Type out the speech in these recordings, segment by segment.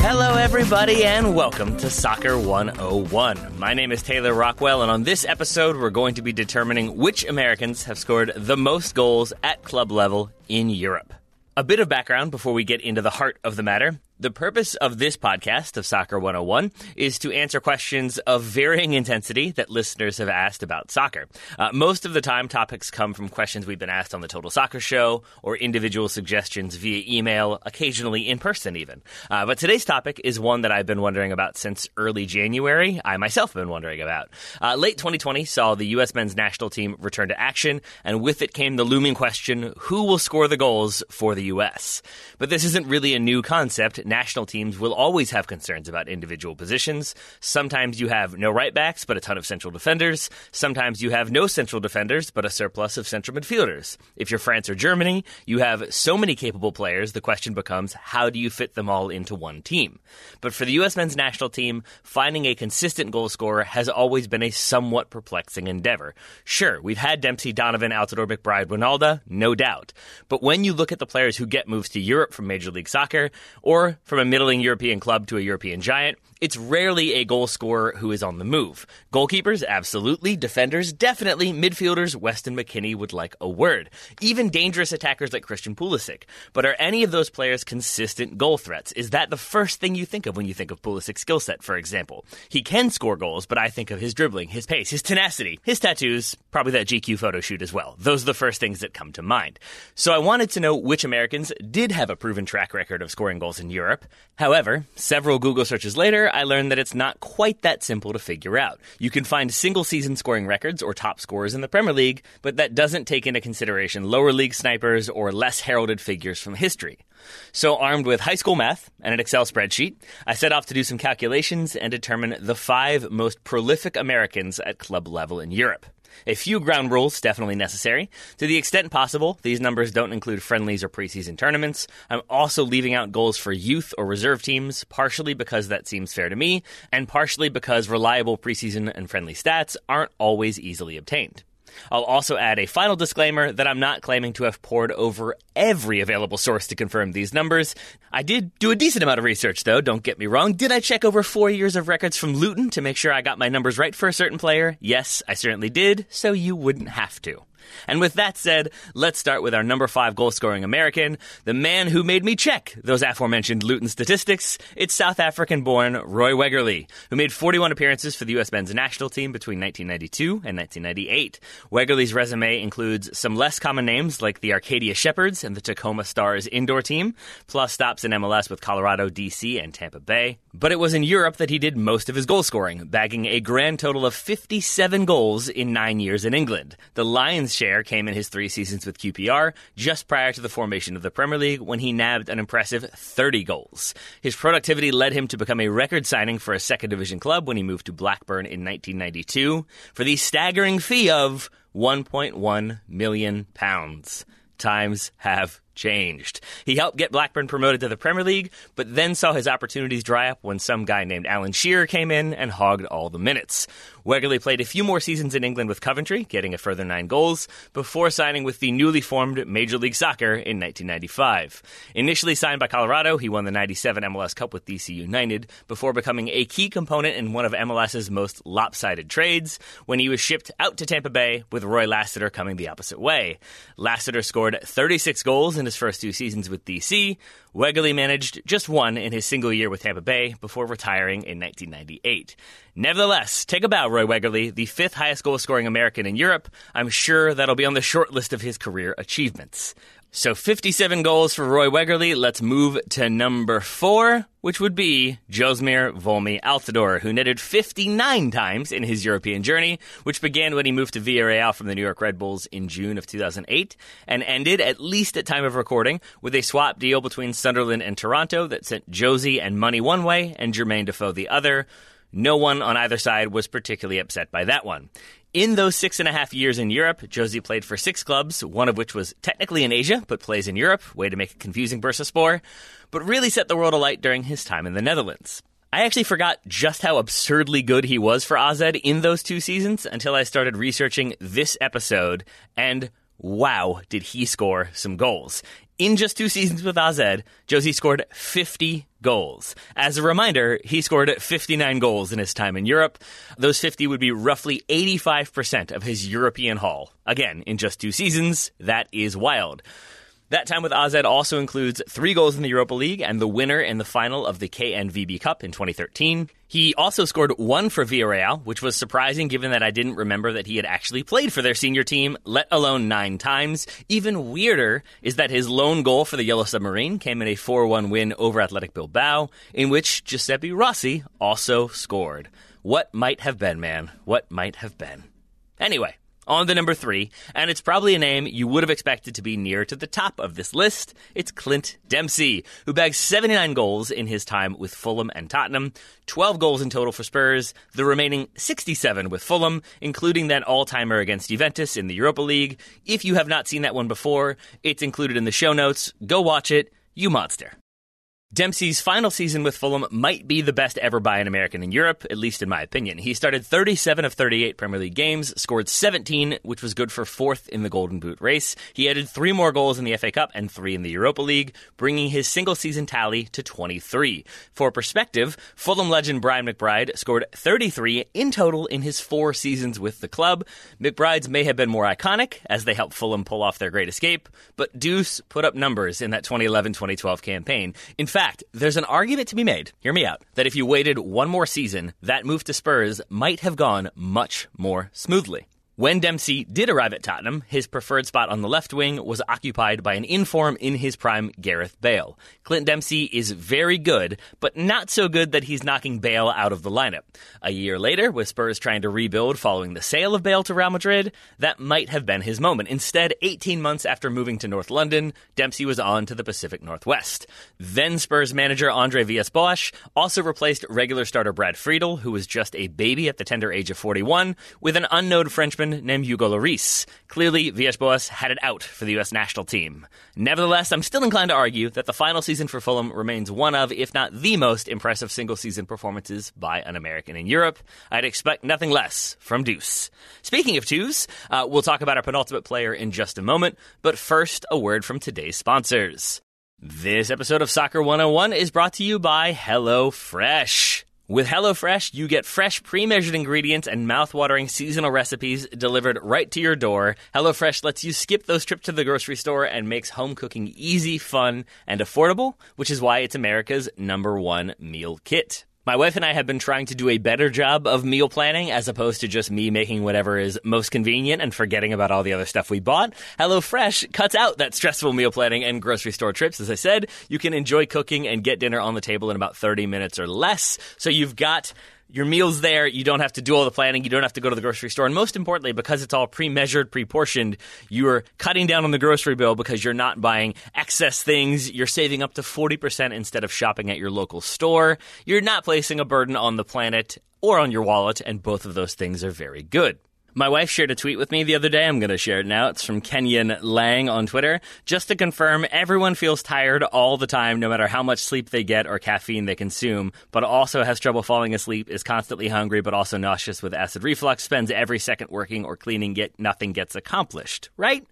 Hello, everybody, and welcome to Soccer 101. My name is Taylor Rockwell, and on this episode, we're going to be determining which Americans have scored the most goals at club level in Europe. A bit of background before we get into the heart of the matter. The purpose of this podcast of Soccer 101 is to answer questions of varying intensity that listeners have asked about soccer. Uh, most of the time, topics come from questions we've been asked on the Total Soccer Show or individual suggestions via email, occasionally in person, even. Uh, but today's topic is one that I've been wondering about since early January. I myself have been wondering about. Uh, late 2020 saw the U.S. men's national team return to action, and with it came the looming question who will score the goals for the U.S.? But this isn't really a new concept national teams will always have concerns about individual positions. Sometimes you have no right backs, but a ton of central defenders. Sometimes you have no central defenders, but a surplus of central midfielders. If you're France or Germany, you have so many capable players, the question becomes how do you fit them all into one team? But for the U.S. men's national team, finding a consistent goal scorer has always been a somewhat perplexing endeavor. Sure, we've had Dempsey, Donovan, Altidore, McBride, Wynalda, no doubt. But when you look at the players who get moves to Europe from Major League Soccer, or from a middling European club to a European giant, it's rarely a goal scorer who is on the move. Goalkeepers, absolutely. Defenders, definitely. Midfielders, Weston McKennie would like a word. Even dangerous attackers like Christian Pulisic. But are any of those players consistent goal threats? Is that the first thing you think of when you think of Pulisic's skill set, for example? He can score goals, but I think of his dribbling, his pace, his tenacity, his tattoos, probably that GQ photo shoot as well. Those are the first things that come to mind. So I wanted to know which Americans did have a proven track record of scoring goals in Europe. However, several Google searches later, I learned that it's not quite that simple to figure out. You can find single season scoring records or top scorers in the Premier League, but that doesn't take into consideration lower league snipers or less heralded figures from history. So, armed with high school math and an Excel spreadsheet, I set off to do some calculations and determine the five most prolific Americans at club level in Europe. A few ground rules definitely necessary. To the extent possible, these numbers don't include friendlies or preseason tournaments. I'm also leaving out goals for youth or reserve teams, partially because that seems fair to me, and partially because reliable preseason and friendly stats aren't always easily obtained. I'll also add a final disclaimer that I'm not claiming to have poured over every available source to confirm these numbers. I did do a decent amount of research, though, don't get me wrong. Did I check over four years of records from Luton to make sure I got my numbers right for a certain player? Yes, I certainly did, so you wouldn't have to. And with that said, let's start with our number five goal scoring American, the man who made me check those aforementioned Luton statistics. It's South African born Roy Wegerle, who made 41 appearances for the U.S. men's national team between 1992 and 1998. Wegerle's resume includes some less common names like the Arcadia Shepherds and the Tacoma Stars indoor team, plus stops in MLS with Colorado, D.C., and Tampa Bay. But it was in Europe that he did most of his goal scoring, bagging a grand total of 57 goals in nine years in England. The Lions' share came in his three seasons with QPR, just prior to the formation of the Premier League, when he nabbed an impressive 30 goals. His productivity led him to become a record signing for a second division club when he moved to Blackburn in 1992 for the staggering fee of 1.1 million pounds. Times have changed. He helped get Blackburn promoted to the Premier League, but then saw his opportunities dry up when some guy named Alan Shearer came in and hogged all the minutes. Wegerle played a few more seasons in England with Coventry, getting a further nine goals, before signing with the newly formed Major League Soccer in 1995. Initially signed by Colorado, he won the 97 MLS Cup with DC United, before becoming a key component in one of MLS's most lopsided trades when he was shipped out to Tampa Bay with Roy Lassiter coming the opposite way. Lassiter scored 36 goals in his first two seasons with DC. Wegerle managed just one in his single year with Tampa Bay before retiring in 1998. Nevertheless, take a bow, Roy Wegerle, the fifth highest goal scoring American in Europe. I'm sure that'll be on the short list of his career achievements. So 57 goals for Roy Wegerle. Let's move to number four, which would be Josmer Volmy Altidore, who netted 59 times in his European journey, which began when he moved to Villarreal from the New York Red Bulls in June of 2008, and ended, at least at time of recording, with a swap deal between Sunderland and Toronto that sent Jozy and money one way and Jermaine Defoe the other. No one on either side was particularly upset by that one. In those six and a half years in Europe, Jozy played for six clubs, one of which was technically in Asia, but plays in Europe. Way to make it confusing, Bursaspor. But really set the world alight during his time in the Netherlands. I actually forgot just how absurdly good he was for AZ in those two seasons until I started researching this episode, and wow, did he score some goals. In just two seasons with AZ, Jozy scored 50 goals. As a reminder, he scored 59 goals in his time in Europe. Those 50 would be roughly 85% of his European haul. Again, in just two seasons, that is wild. That time with AZ also includes three goals in the Europa League and the winner in the final of the KNVB Cup in 2013. He also scored one for Villarreal, which was surprising given that I didn't remember that he had actually played for their senior team, let alone nine times. Even weirder is that his lone goal for the Yellow Submarine came in a 4 1 win over Athletic Bilbao, in which Giuseppe Rossi also scored. What might have been, man? What might have been? Anyway, on the number three, and it's probably a name you would have expected to be near to the top of this list. It's Clint Dempsey, who bagged 79 goals in his time with Fulham and Tottenham, 12 goals in total for Spurs, the remaining 67 with Fulham, including that all timer against Juventus in the Europa League. If you have not seen that one before, it's included in the show notes. Go watch it, you monster. Dempsey's final season with Fulham might be the best ever by an American in Europe, at least in my opinion. He started 37 of 38 Premier League games, scored 17, which was good for fourth in the Golden Boot race. He added three more goals in the FA Cup and three in the Europa League, bringing his single season tally to 23. For perspective, Fulham legend Brian McBride scored 33 in total in his four seasons with the club. McBride's may have been more iconic, as they helped Fulham pull off their great escape, but Deuce put up numbers in that 2011 2012 campaign. In fact, fact, there's an argument to be made, hear me out, that if you waited one more season, that move to Spurs might have gone much more smoothly. When Dempsey did arrive at Tottenham, his preferred spot on the left wing was occupied by an inform in his prime Gareth Bale. Clint Dempsey is very good, but not so good that he's knocking Bale out of the lineup. A year later, with Spurs trying to rebuild following the sale of Bale to Real Madrid, that might have been his moment. Instead, 18 months after moving to North London, Dempsey was on to the Pacific Northwest. Then Spurs manager Andre Villas-Boas also replaced regular starter Brad Friedel, who was just a baby at the tender age of 41, with an unknown Frenchman named Hugo Lloris. Clearly, Villas-Boas had it out for the U.S. national team. Nevertheless, I'm still inclined to argue that the final season for Fulham remains one of, if not the most impressive single season performances by an American in Europe. I'd expect nothing less from Deuce. Speaking of twos, uh, we'll talk about our penultimate player in just a moment, but first, a word from today's sponsors. This episode of Soccer 101 is brought to you by HelloFresh. With HelloFresh, you get fresh, pre measured ingredients and mouth-watering seasonal recipes delivered right to your door. HelloFresh lets you skip those trips to the grocery store and makes home cooking easy, fun, and affordable, which is why it's America's number one meal kit. My wife and I have been trying to do a better job of meal planning as opposed to just me making whatever is most convenient and forgetting about all the other stuff we bought. HelloFresh cuts out that stressful meal planning and grocery store trips. As I said, you can enjoy cooking and get dinner on the table in about 30 minutes or less. So you've got your meal's there. You don't have to do all the planning. You don't have to go to the grocery store. And most importantly, because it's all pre measured, pre portioned, you're cutting down on the grocery bill because you're not buying excess things. You're saving up to 40% instead of shopping at your local store. You're not placing a burden on the planet or on your wallet. And both of those things are very good. My wife shared a tweet with me the other day. I'm going to share it now. It's from Kenyon Lang on Twitter. Just to confirm, everyone feels tired all the time, no matter how much sleep they get or caffeine they consume, but also has trouble falling asleep, is constantly hungry, but also nauseous with acid reflux, spends every second working or cleaning, yet nothing gets accomplished, right?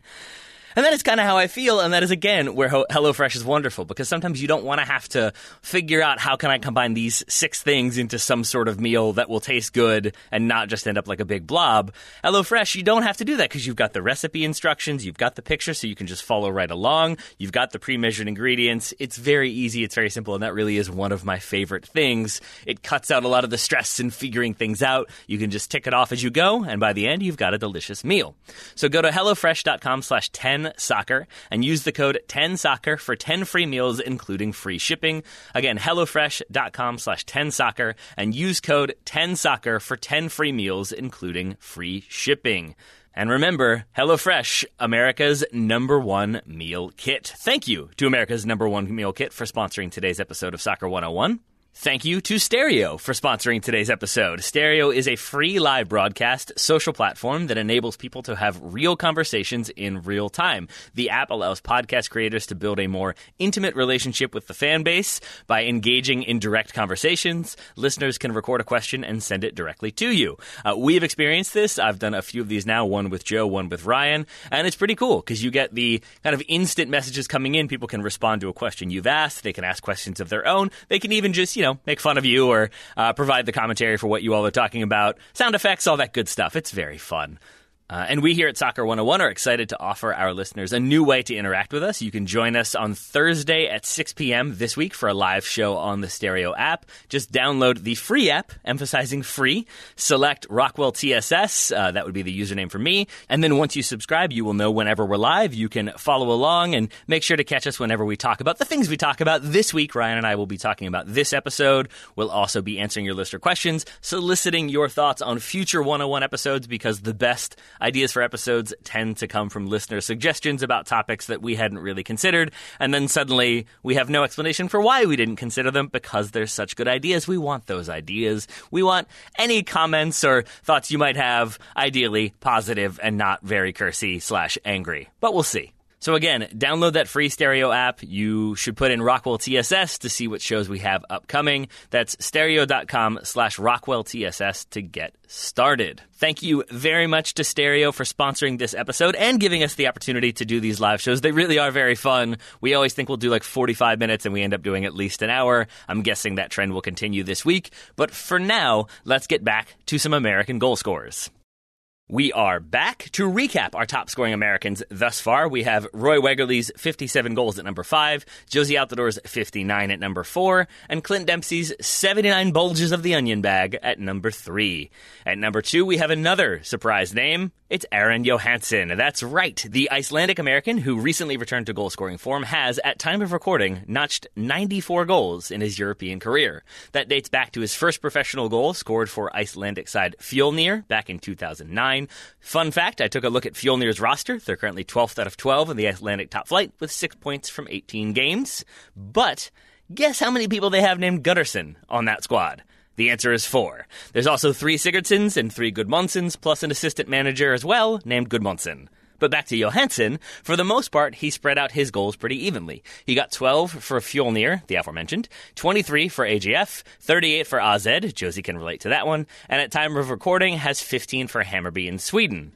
And that is kind of how I feel. And that is, again, where HelloFresh is wonderful because sometimes you don't want to have to figure out how can I combine these six things into some sort of meal that will taste good and not just end up like a big blob. HelloFresh, you don't have to do that because you've got the recipe instructions, you've got the picture so you can just follow right along, you've got the pre measured ingredients. It's very easy, it's very simple, and that really is one of my favorite things. It cuts out a lot of the stress in figuring things out. You can just tick it off as you go, and by the end, you've got a delicious meal. So go to HelloFresh.com slash 10 soccer and use the code 10soccer for 10 free meals, including free shipping. Again, HelloFresh.com slash 10soccer and use code 10soccer for 10 free meals, including free shipping. And remember, HelloFresh, America's number one meal kit. Thank you to America's number one meal kit for sponsoring today's episode of Soccer 101. Thank you to Stereo for sponsoring today's episode. Stereo is a free live broadcast social platform that enables people to have real conversations in real time. The app allows podcast creators to build a more intimate relationship with the fan base by engaging in direct conversations. Listeners can record a question and send it directly to you. Uh, we've experienced this. I've done a few of these now, one with Joe, one with Ryan, and it's pretty cool because you get the kind of instant messages coming in. People can respond to a question you've asked. They can ask questions of their own. They can even just, you know, know, make fun of you or uh, provide the commentary for what you all are talking about, sound effects, all that good stuff. It's very fun. Uh, and we here at Soccer 101 are excited to offer our listeners a new way to interact with us. You can join us on Thursday at 6 p.m. this week for a live show on the Stereo app. Just download the free app, emphasizing free. Select Rockwell TSS, uh, that would be the username for me. And then once you subscribe, you will know whenever we're live. You can follow along and make sure to catch us whenever we talk about the things we talk about this week. Ryan and I will be talking about this episode. We'll also be answering your listener questions, soliciting your thoughts on future 101 episodes because the best Ideas for episodes tend to come from listener suggestions about topics that we hadn't really considered, and then suddenly we have no explanation for why we didn't consider them because they're such good ideas. We want those ideas. We want any comments or thoughts you might have, ideally positive and not very cursy slash angry. But we'll see. So again, download that free stereo app. You should put in Rockwell TSS to see what shows we have upcoming. That's stereo.com slash Rockwell TSS to get started. Thank you very much to Stereo for sponsoring this episode and giving us the opportunity to do these live shows. They really are very fun. We always think we'll do like 45 minutes and we end up doing at least an hour. I'm guessing that trend will continue this week. But for now, let's get back to some American goal scorers. We are back to recap our top scoring Americans thus far. We have Roy Wegerle's 57 goals at number 5, Jozy Altidore's 59 at number 4, and Clint Dempsey's 79 bulges of the onion bag at number 3. At number 2, we have another surprise name. It's Aron Johannsson. That's right. The Icelandic American who recently returned to goal scoring form has, at time of recording, notched 94 goals in his European career. That dates back to his first professional goal scored for Icelandic side Fjolnir back in 2009. Fun fact I took a look at Fjolnir's roster. They're currently 12th out of 12 in the Icelandic top flight with six points from 18 games. But guess how many people they have named Gunnarsson on that squad? The answer is four. There's also three Sigurdssons and three Gudmundssons, plus an assistant manager as well named Gudmundsson. But back to Johannsson, for the most part, he spread out his goals pretty evenly. He got 12 for Fjolnir, the aforementioned, 23 for AGF, 38 for AZ, Jozy can relate to that one, and at time of recording has 15 for Hammarby in Sweden.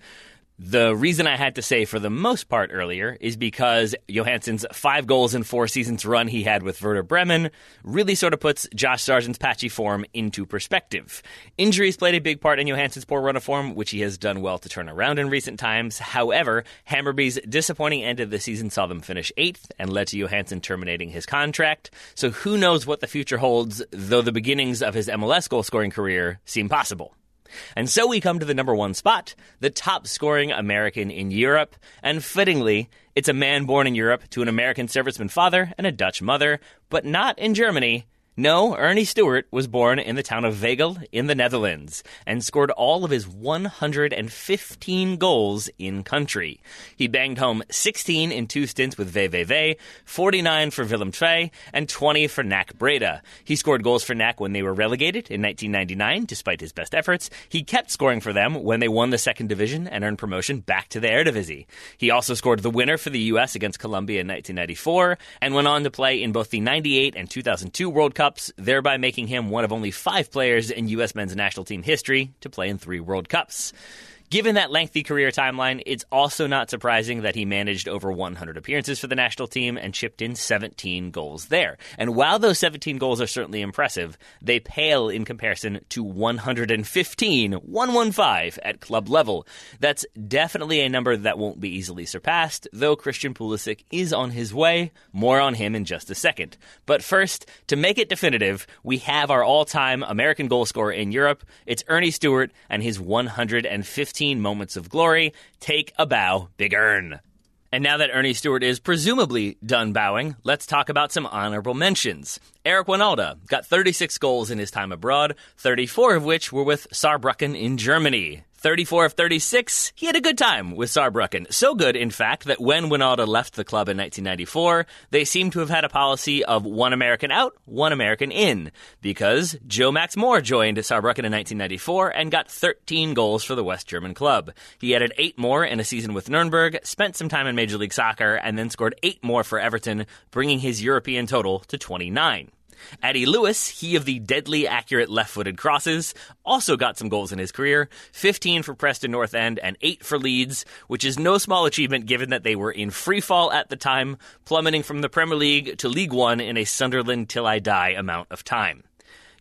The reason I had to say for the most part earlier is because Johannsson's five goals in four seasons run he had with Werder Bremen really sort of puts Josh Sargent's patchy form into perspective. Injuries played a big part in Johannsson's poor run of form, which he has done well to turn around in recent times. However, Hammarby's disappointing end of the season saw them finish eighth and led to Johannsson terminating his contract. So who knows what the future holds, though the beginnings of his MLS goal scoring career seem possible. And so we come to the number one spot, the top scoring American in Europe. And fittingly, it's a man born in Europe to an American serviceman father and a Dutch mother, but not in Germany. No, Earnie Stewart was born in the town of Veghel in the Netherlands and scored all of his 115 goals in country. He banged home 16 in two stints with VVV, 49 for Willem II, and 20 for NAC Breda. He scored goals for NAC when they were relegated in 1999, despite his best efforts. He kept scoring for them when they won the second division and earned promotion back to the Eredivisie. He also scored the winner for the U.S. against Colombia in 1994 and went on to play in both the 98 and 2002 World Cup Cups, thereby making him one of only five players in U.S. men's national team history to play in three World Cups. Given that lengthy career timeline, it's also not surprising that he managed over 100 appearances for the national team and chipped in 17 goals there. And while those 17 goals are certainly impressive, they pale in comparison to 115, 115 at club level. That's definitely a number that won't be easily surpassed, though Christian Pulisic is on his way. More on him in just a second. But first, to make it definitive, we have our all-time American goal scorer in Europe. It's Earnie Stewart and his 115 15 moments of glory. Take a bow, Big Ern. And now that Earnie Stewart is presumably done bowing, let's talk about some honorable mentions. Eric Wynalda got 36 goals in his time abroad, 34 of which were with Saarbrücken in Germany. 34 of 36, he had a good time with Saarbrücken. So good, in fact, that when Wynalda left the club in 1994, they seem to have had a policy of one American out, one American in, because Joe Max Moore joined Saarbrücken in 1994 and got 13 goals for the West German club. He added eight more in a season with Nuremberg, spent some time in Major League Soccer, and then scored eight more for Everton, bringing his European total to 29. Eddie Lewis, he of the deadly accurate left footed crosses, also got some goals in his career 15 for Preston North End and 8 for Leeds, which is no small achievement given that they were in free fall at the time, plummeting from the Premier League to League One in a Sunderland till I die amount of time.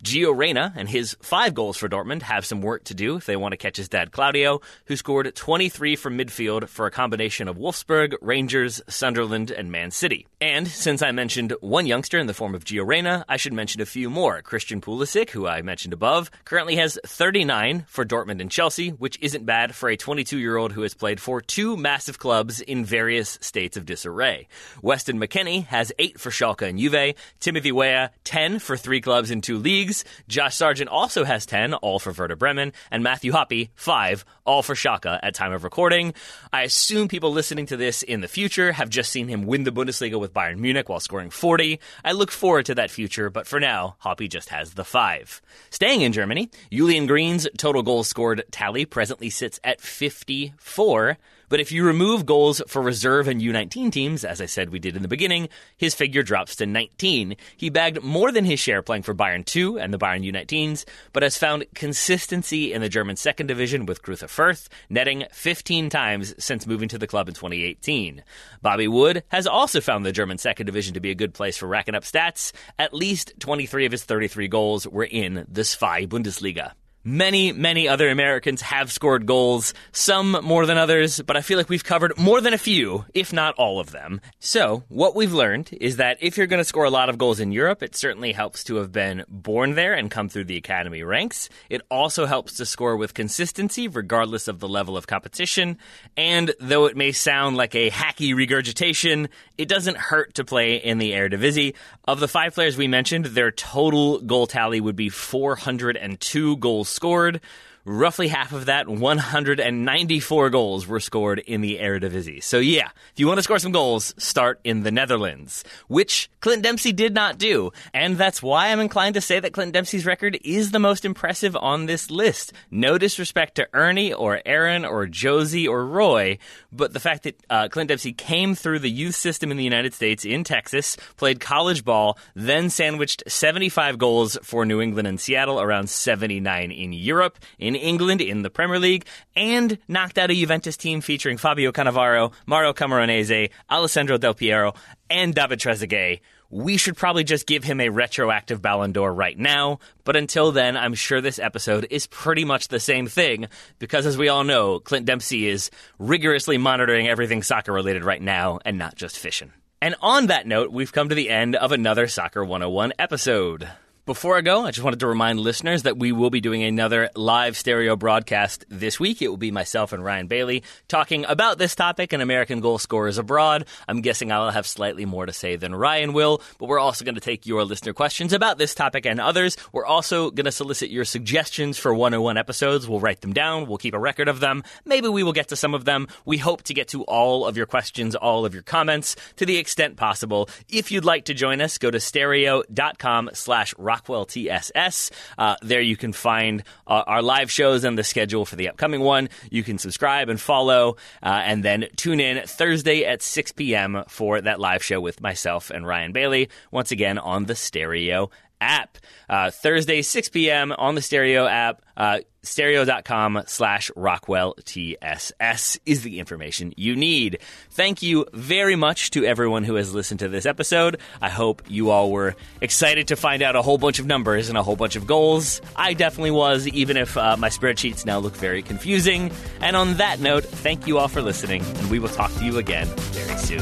Gio Reyna and his five goals for Dortmund have some work to do if they want to catch his dad Claudio, who scored 23 from midfield for a combination of Wolfsburg, Rangers, Sunderland, and Man City. And since I mentioned one youngster in the form of Gio Reyna, I should mention a few more. Christian Pulisic, who I mentioned above, currently has 39 for Dortmund and Chelsea, which isn't bad for a 22 year old who has played for two massive clubs in various states of disarray. Weston McKennie has 8 for Schalke and Juve, Timothy Weah 10 for three clubs in two leagues, leagues. Josh Sargent also has 10, all for Werder Bremen, and Matthew Hoppe, 5, all for Schalke at time of recording. I assume people listening to this in the future have just seen him win the Bundesliga with Bayern Munich while scoring 40. I look forward to that future, but for now, Hoppe just has the 5. Staying in Germany, Julian Green's total goals scored tally presently sits at 54. But if you remove goals for reserve and U19 teams, as I said we did in the beginning, his figure drops to 19. He bagged more than his share playing for Bayern 2 and the Bayern U19s, but has found consistency in the German second division with Greuther Fürth, netting 15 times since moving to the club in 2018. Bobby Wood has also found the German second division to be a good place for racking up stats. At least 23 of his 33 goals were in the Zwei Bundesliga. Many, many other Americans have scored goals, some more than others, but I feel like we've covered more than a few, if not all of them. So, what we've learned is that if you're going to score a lot of goals in Europe, it certainly helps to have been born there and come through the academy ranks. It also helps to score with consistency, regardless of the level of competition. And though it may sound like a hacky regurgitation, it doesn't hurt to play in the Eredivisie. Of the five players we mentioned, their total goal tally would be 402 goals scored. Roughly half of that, 194 goals, were scored in the Eredivisie. So yeah, if you want to score some goals, start in the Netherlands, which Clint Dempsey did not do. And that's why I'm inclined to say that Clint Dempsey's record is the most impressive on this list. No disrespect to Earnie or Aron or Jozy or Roy, but the fact that uh, Clint Dempsey came through the youth system in the United States in Texas, played college ball, then sandwiched 75 goals for New England and Seattle, around 79 in Europe, in in England in the Premier League and knocked out a Juventus team featuring Fabio Cannavaro, Mario Camoranesi, Alessandro Del Piero, and David Trezeguet. We should probably just give him a retroactive Ballon d'Or right now, but until then, I'm sure this episode is pretty much the same thing because, as we all know, Clint Dempsey is rigorously monitoring everything soccer related right now and not just fishing. And on that note, we've come to the end of another Soccer 101 episode. Before I go, I just wanted to remind listeners that we will be doing another live stereo broadcast this week. It will be myself and Ryan Bailey talking about this topic and American goal scorers abroad. I'm guessing I'll have slightly more to say than Ryan will, but we're also going to take your listener questions about this topic and others. We're also going to solicit your suggestions for 101 episodes. We'll write them down. We'll keep a record of them. Maybe we will get to some of them. We hope to get to all of your questions, all of your comments to the extent possible. If you'd like to join us, go to stereo.com slash Rockwell TSS. Uh, there you can find uh, our live shows and the schedule for the upcoming one. You can subscribe and follow, uh, and then tune in Thursday at 6 p.m. for that live show with myself and Ryan Bailey, once again on the Stereo app. Uh, Thursday, 6 p.m. on the Stereo app. Uh, stereo.com slash Rockwell TSS is the information you need. Thank you very much to everyone who has listened to this episode. I hope you all were excited to find out a whole bunch of numbers and a whole bunch of goals. I definitely was, even if uh, my spreadsheets now look very confusing. And on that note, thank you all for listening, and we will talk to you again very soon.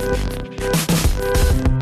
thank you